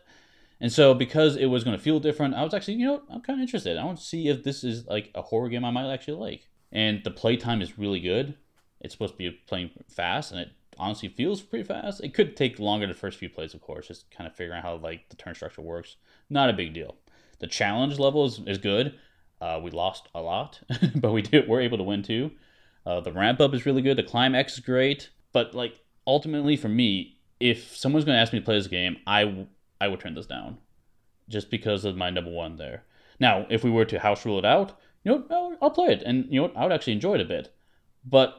And so, because it was going to feel different, I was actually, you know, I'm kind of interested. I want to see if this is like a horror game I might actually like. And the playtime is really good. It's supposed to be playing fast, and it honestly feels pretty fast. It could take longer the first few plays, of course, just kind of figuring out how like the turn structure works. Not a big deal. The challenge level is, is good. Uh, we lost a lot, but we did we're able to win too. Uh, the ramp up is really good. The climax is great, but like ultimately for me, if someone's going to ask me to play this game, I I would turn this down, just because of my number one there. Now, if we were to house rule it out, you know, I'll, I'll play it, and you know, I would actually enjoy it a bit. But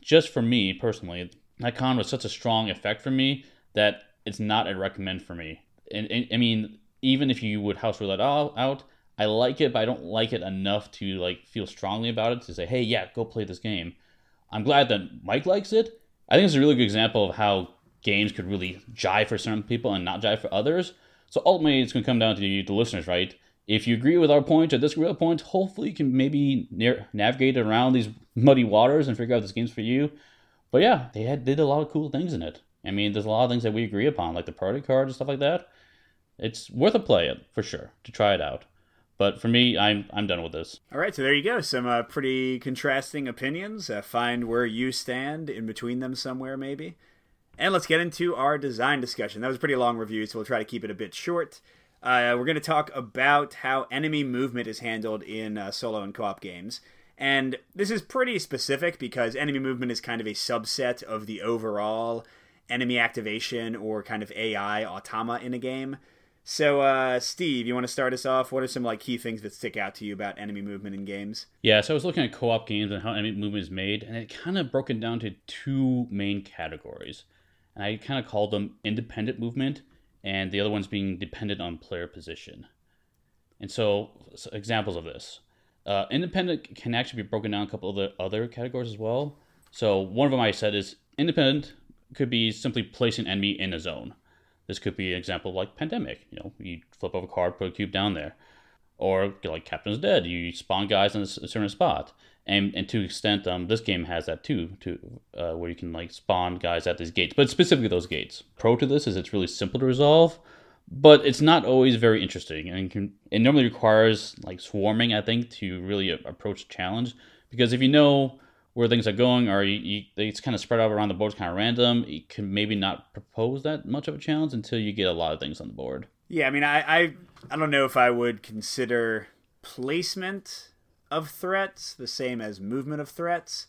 just for me personally, that con was such a strong effect for me that it's not a recommend for me. And, and I mean, even if you would house rule that out, I like it, but I don't like it enough to like feel strongly about it to say, hey, yeah, go play this game. I'm glad that Mike likes it. I think it's a really good example of how games could really jive for certain people and not jive for others. So ultimately, it's going to come down to you, the listeners, right? If you agree with our points or disagree with our points, hopefully you can maybe near, navigate around these muddy waters and figure out this game's for you. But yeah, they had did a lot of cool things in it. I mean, there's a lot of things that we agree upon, like the party card and stuff like that. It's worth a play for sure to try it out. But for me, I'm I'm done with this. All right, so there you go. Some uh, pretty contrasting opinions. Uh, find where you stand in between them somewhere, maybe. And let's get into our design discussion. That was a pretty long review, so we'll try to keep it a bit short. Uh, we're going to talk about how enemy movement is handled in uh, solo and co op games. And this is pretty specific because enemy movement is kind of a subset of the overall enemy activation or kind of AI automa in a game. So, uh, Steve, you want to start us off? What are some like key things that stick out to you about enemy movement in games? Yeah, so I was looking at co-op games and how enemy movement is made, and it kind of broken down to two main categories, and I kind of called them independent movement, and the other ones being dependent on player position. And so, so examples of this, uh, independent can actually be broken down a couple of the other categories as well. So one of them I said is independent could be simply placing enemy in a zone. This could be an example of like Pandemic. You know, you flip over a card, put a cube down there. Or like Captain's Dead, you spawn guys in a certain spot. And, and to extent, um, this game has that too, to uh, where you can like spawn guys at these gates, but specifically those gates. Pro to this is it's really simple to resolve, but it's not always very interesting, and can, it normally requires like swarming, I think, to really approach the challenge. Because if you know where things are going, or you, you, it's kind of spread out around the board, kind of random. You can maybe not propose that much of a challenge until you get a lot of things on the board. Yeah, I mean, I I, I don't know if I would consider placement of threats the same as movement of threats,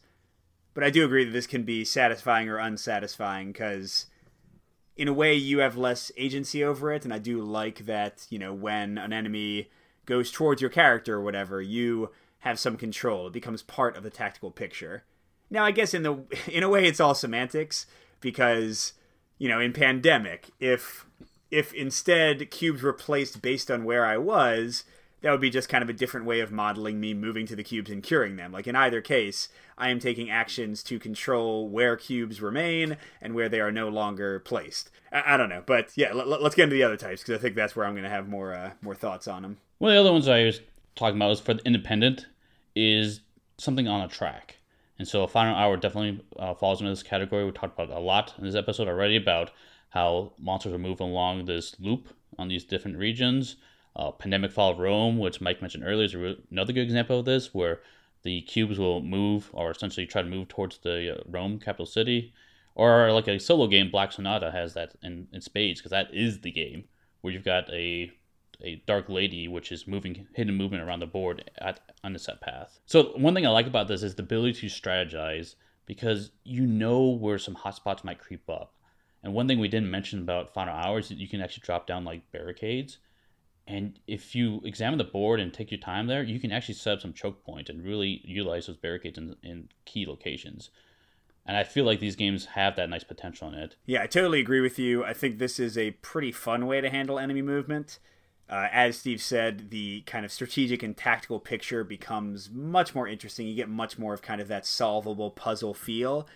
but I do agree that this can be satisfying or unsatisfying because in a way you have less agency over it and i do like that you know when an enemy goes towards your character or whatever you have some control. It becomes part of the tactical picture. Now, I guess in the in a way, it's all semantics because you know in pandemic, if if instead cubes were placed based on where I was, that would be just kind of a different way of modeling me moving to the cubes and curing them. Like in either case, I am taking actions to control where cubes remain and where they are no longer placed. I, I don't know, but yeah, l- let's get into the other types because I think that's where I'm going to have more uh, more thoughts on them. Of the other ones I was talking about is for the independent is something on a track. And so Final Hour definitely uh, falls into this category. We talked about a lot in this episode already about how monsters are moving along this loop on these different regions. Uh, Pandemic Fall of Rome, which Mike mentioned earlier, is another good example of this, where the cubes will move or essentially try to move towards the uh, Rome capital city. Or like a solo game, Black Sonata has that in, in spades because that is the game where you've got a a dark lady which is moving hidden movement around the board at on a set path. So one thing I like about this is the ability to strategize because you know where some hotspots might creep up. And one thing we didn't mention about final hours is you can actually drop down like barricades. And if you examine the board and take your time there, you can actually set up some choke points and really utilize those barricades in, in key locations. And I feel like these games have that nice potential in it. Yeah, I totally agree with you. I think this is a pretty fun way to handle enemy movement. Uh, as Steve said, the kind of strategic and tactical picture becomes much more interesting. You get much more of kind of that solvable puzzle feel.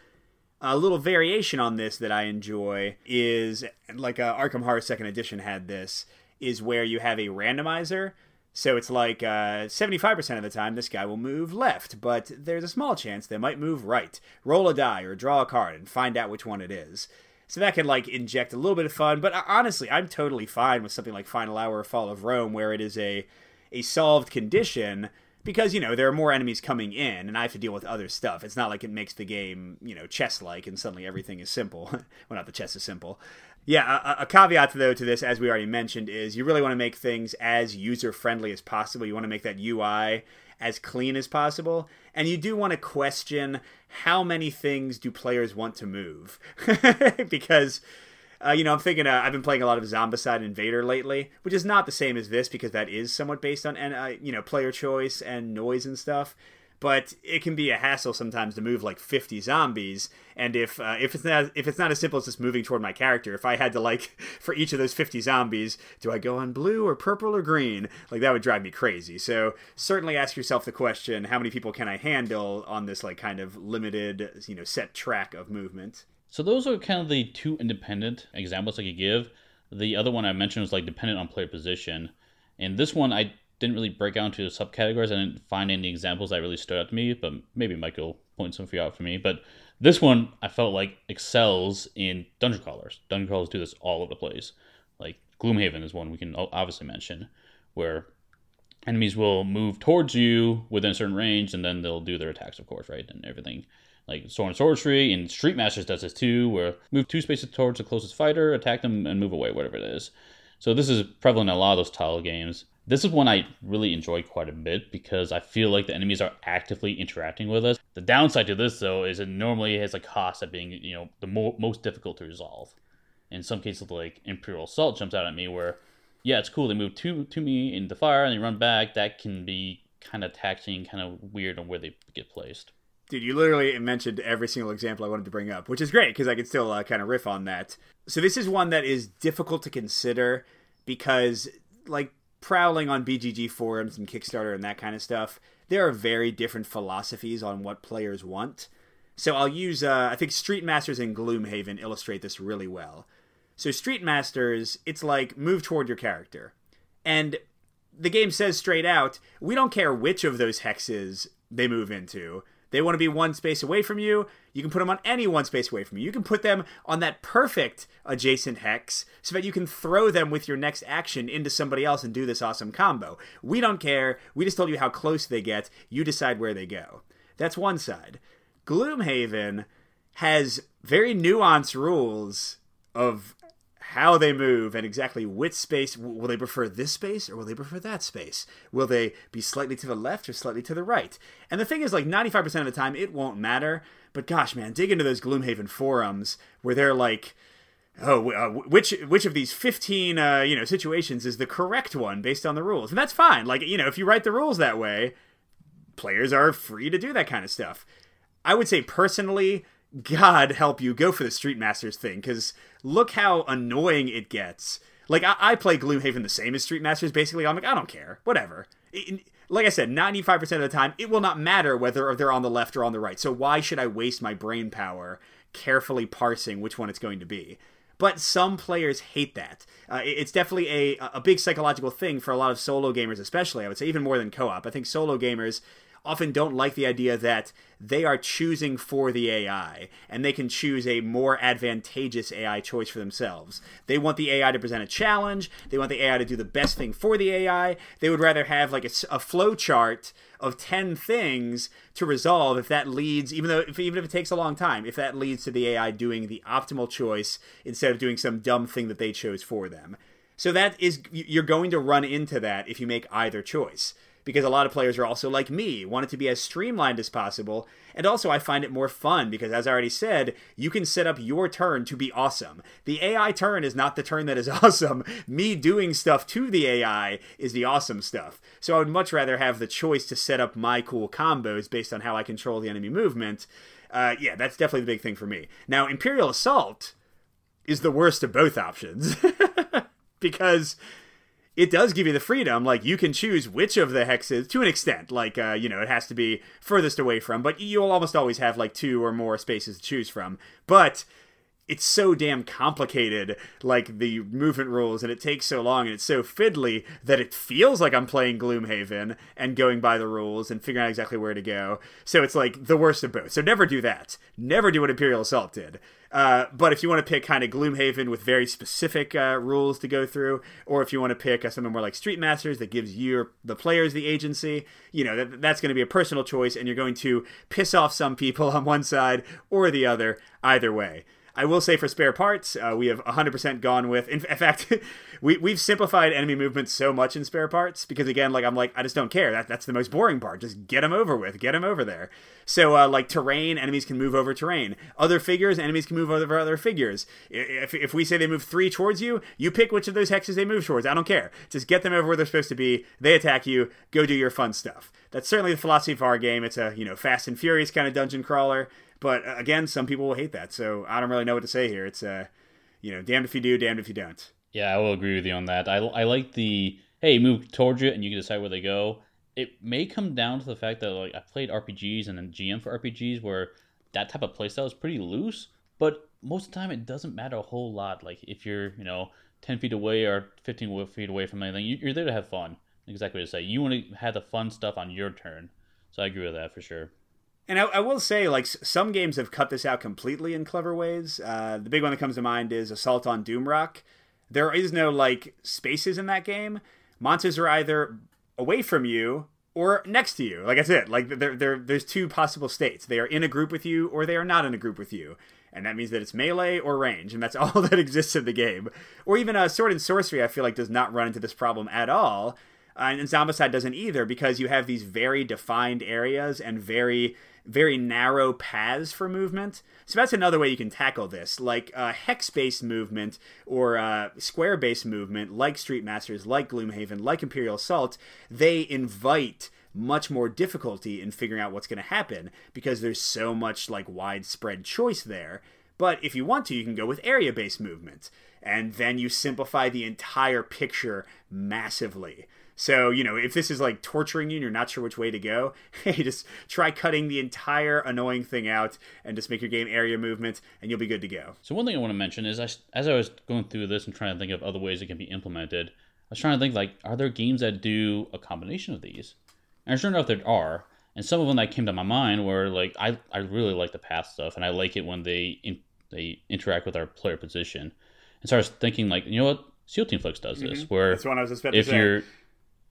A little variation on this that I enjoy is like uh, Arkham Horror Second Edition had this is where you have a randomizer. So it's like uh, 75% of the time this guy will move left, but there's a small chance they might move right. Roll a die or draw a card and find out which one it is. So that can like inject a little bit of fun. But uh, honestly, I'm totally fine with something like Final Hour or Fall of Rome, where it is a a solved condition because you know there are more enemies coming in, and I have to deal with other stuff. It's not like it makes the game you know chess like, and suddenly everything is simple. well, not the chess is simple. Yeah, a, a, caveat though to this, as we already mentioned, is you really want to make things as user friendly as possible. You want to make that UI as clean as possible. And you do want to question how many things do players want to move? because, uh, you know, I'm thinking uh, I've been playing a lot of Zombicide Invader lately, which is not the same as this because that is somewhat based on, uh, you know, player choice and noise and stuff. But it can be a hassle sometimes to move like 50 zombies. And if uh, if it's not if it's not as simple as just moving toward my character, if I had to like for each of those 50 zombies, do I go on blue or purple or green? Like that would drive me crazy. So certainly ask yourself the question: How many people can I handle on this like kind of limited you know set track of movement? So those are kind of the two independent examples I could give. The other one I mentioned was like dependent on player position, and this one I didn't really break out into subcategories. I didn't find any examples that really stood out to me, but maybe Michael point some for you out for me. But this one I felt like excels in dungeon crawlers. Dungeon crawlers do this all over the place. Like Gloomhaven is one we can obviously mention, where enemies will move towards you within a certain range, and then they'll do their attacks, of course, right, and everything. Like Sword and Sorcery and Street Masters does this too, where move two spaces towards the closest fighter, attack them, and move away, whatever it is. So this is prevalent in a lot of those tile games. This is one I really enjoy quite a bit because I feel like the enemies are actively interacting with us. The downside to this, though, is it normally has a cost of being, you know, the mo- most difficult to resolve. In some cases, like Imperial Assault jumps out at me, where, yeah, it's cool. They move to to me in the fire and they run back. That can be kind of taxing, kind of weird on where they get placed. Dude, you literally mentioned every single example I wanted to bring up, which is great because I can still uh, kind of riff on that. So this is one that is difficult to consider because, like, prowling on BGG forums and Kickstarter and that kind of stuff, there are very different philosophies on what players want. So I'll use, uh, I think Street Masters and Gloomhaven illustrate this really well. So Street Masters, it's like move toward your character. And the game says straight out, we don't care which of those hexes they move into. They want to be one space away from you. You can put them on any one space away from you. You can put them on that perfect adjacent hex so that you can throw them with your next action into somebody else and do this awesome combo. We don't care. We just told you how close they get. You decide where they go. That's one side. Gloomhaven has very nuanced rules of how they move and exactly which space will they prefer this space or will they prefer that space? Will they be slightly to the left or slightly to the right? And the thing is like 95% of the time it won't matter. But gosh man dig into those gloomhaven forums where they're like oh uh, which which of these 15 uh, you know situations is the correct one based on the rules? And that's fine. Like you know if you write the rules that way players are free to do that kind of stuff. I would say personally God help you, go for the Street Masters thing, because look how annoying it gets. Like, I, I, play Gloomhaven the same as Street Masters, basically. I'm like, I don't care. Whatever. It, like I said, 95% of the time, it will not matter whether they're on the left or on the right. So why should I waste my brain power carefully parsing which one it's going to be? But some players hate that. Uh, it's definitely a, a big psychological thing for a lot of solo gamers, especially, I would say, even more than co op. I think solo gamers often don't like the idea that they are choosing for the AI and they can choose a more advantageous AI choice for themselves. They want the AI to present a challenge, they want the AI to do the best thing for the AI. They would rather have like a, a flow chart of 10 things to resolve if that leads even though if, even if it takes a long time if that leads to the AI doing the optimal choice instead of doing some dumb thing that they chose for them. So that is you're going to run into that if you make either choice because a lot of players are also like me, want it to be as streamlined as possible. And also, I find it more fun because, as I already said, you can set up your turn to be awesome. The AI turn is not the turn that is awesome. Me doing stuff to the AI is the awesome stuff. So I would much rather have the choice to set up my cool combos based on how I control the enemy movement. Uh, yeah, that's definitely the big thing for me. Now, Imperial Assault is the worst of both options because it does give you the freedom. Like you can choose which of the hexes to an extent. Like uh, you know, it has to be furthest away from, but you'll almost always have like two or more spaces to choose from. But it's so damn complicated, like the movement rules, and it takes so long, and it's so fiddly that it feels like I'm playing Gloomhaven and going by the rules and figuring out exactly where to go. So it's like the worst of both. So never do that. Never do what Imperial Assault did. Uh, but if you want to pick kind of Gloomhaven with very specific uh, rules to go through, or if you want to pick uh, something more like Street Masters that gives you the players the agency, you know that, that's going to be a personal choice, and you're going to piss off some people on one side or the other either way. I will say for spare parts, uh, we have 100% gone with. In, in fact, we we've simplified enemy movement so much in spare parts because again, like I'm like I just don't care. That that's the most boring part. Just get them over with. Get them over there. So uh, like terrain, enemies can move over terrain. Other figures, enemies can move over other figures. If if we say they move three towards you, you pick which of those hexes they move towards. I don't care. Just get them over where they're supposed to be. They attack you. Go do your fun stuff. That's certainly the philosophy of our game. It's a you know Fast and Furious kind of dungeon crawler. But uh, again, some people will hate that. So I don't really know what to say here. It's uh, you know, damned if you do, damned if you don't. Yeah, I will agree with you on that. I, I like the hey, move towards you and you can decide where they go. It may come down to the fact that like I played RPGs and then GM for RPGs where that type of playstyle is pretty loose, but most of the time it doesn't matter a whole lot. Like if you're you know ten feet away or fifteen feet away from anything, you're there to have fun. Exactly what to say. You want to have the fun stuff on your turn. So I agree with that for sure. And I, I, will say, like some games have cut this out completely in clever ways. Uh, the big one that comes to mind is Assault on Doomrock. There is no like spaces in that game. Monsters are either away from you or next to you. Like I said, like there, there, there's two possible states. They are in a group with you, or they are not in a group with you, and that means that it's melee or range, and that's all that exists in the game. Or even a uh, sword and sorcery, I feel like does not run into this problem at all. Uh, and Zombicide doesn't either because you have these very defined areas and very very narrow paths for movement. So that's another way you can tackle this, like uh, hex-based movement or uh, square-based movement, like Street Masters, like Gloomhaven, like Imperial Assault. They invite much more difficulty in figuring out what's going to happen because there's so much like widespread choice there. But if you want to, you can go with area-based movement, and then you simplify the entire picture massively. So, you know, if this is like torturing you and you're not sure which way to go, hey, just try cutting the entire annoying thing out and just make your game area movement and you'll be good to go. So, one thing I want to mention is I, as I was going through this and trying to think of other ways it can be implemented, I was trying to think like, are there games that do a combination of these? And sure enough, there are. And some of them that came to my mind were like, I, I really like the path stuff and I like it when they in, they interact with our player position. And so I was thinking like, you know what? SEAL Team Flix does this, mm-hmm. where That's what I was if you're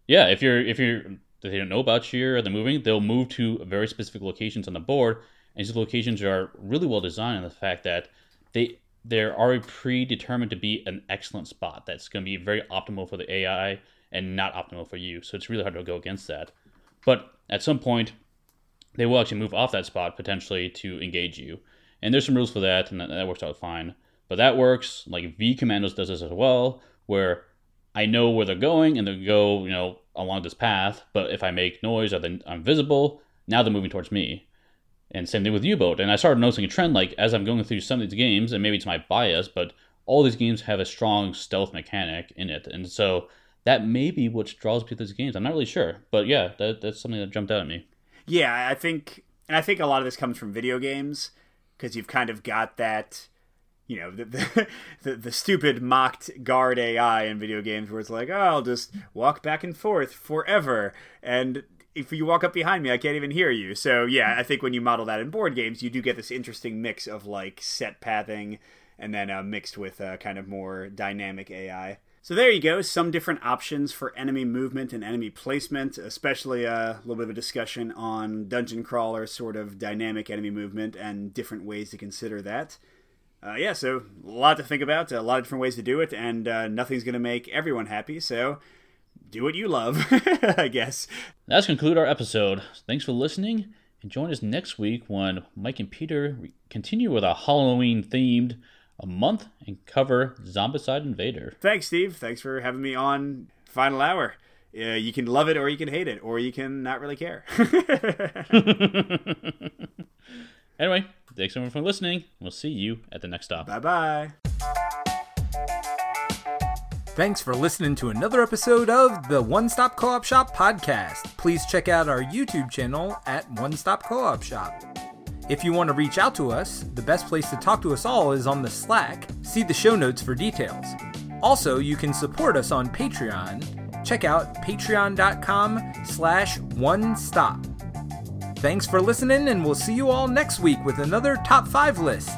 yeah, if you're if you're they don't know about you or they're moving, they'll move to very specific locations on the board, and these locations are really well designed in the fact that they they're already predetermined to be an excellent spot that's going to be very optimal for the AI and not optimal for you. So it's really hard to go against that. But at some point, they will actually move off that spot potentially to engage you. And there's some rules for that, and that, that works out fine. But that works. Like V Commandos does this as well, where I know where they're going and they go, you know, along this path. But if I make noise or then I'm visible, now they're moving towards me. And same thing with U-boat. And I started noticing a trend like as I'm going through some of these games, and maybe it's my bias, but all these games have a strong stealth mechanic in it, and so that may be what draws people to these games. I'm not really sure, but yeah, that, that's something that jumped out at me. Yeah, I think, and I think a lot of this comes from video games because you've kind of got that you know the, the, the stupid mocked guard AI in video games where it's like, oh, I'll just walk back and forth forever, and if you walk up behind me, I can't even hear you. So yeah, I think when you model that in board games, you do get this interesting mix of like set pathing and then uh, mixed with uh, kind of more dynamic AI. So there you go, some different options for enemy movement and enemy placement, especially uh, a little bit of a discussion on dungeon crawler sort of dynamic enemy movement and different ways to consider that uh, yeah, so a lot to think about, a lot of different ways to do it, and uh, nothing's going to make everyone happy. So do what you love, I guess. That's conclude our episode. Thanks for listening, and join us next week when Mike and Peter continue with a Halloween themed a month and cover Zombicide Invader. Thanks, Steve. Thanks for having me on Final Hour. Uh, you can love it or you can hate it, or you can not really care. anyway, Thanks everyone for listening. We'll see you at the next stop. Bye bye. Thanks for listening to another episode of the One Stop Co op Shop podcast. Please check out our YouTube channel at One Stop Co op Shop. If you want to reach out to us, the best place to talk to us all is on the Slack. See the show notes for details. Also, you can support us on Patreon. Check out patreon.com slash one stop. Thanks for listening, and we'll see you all next week with another Top 5 list.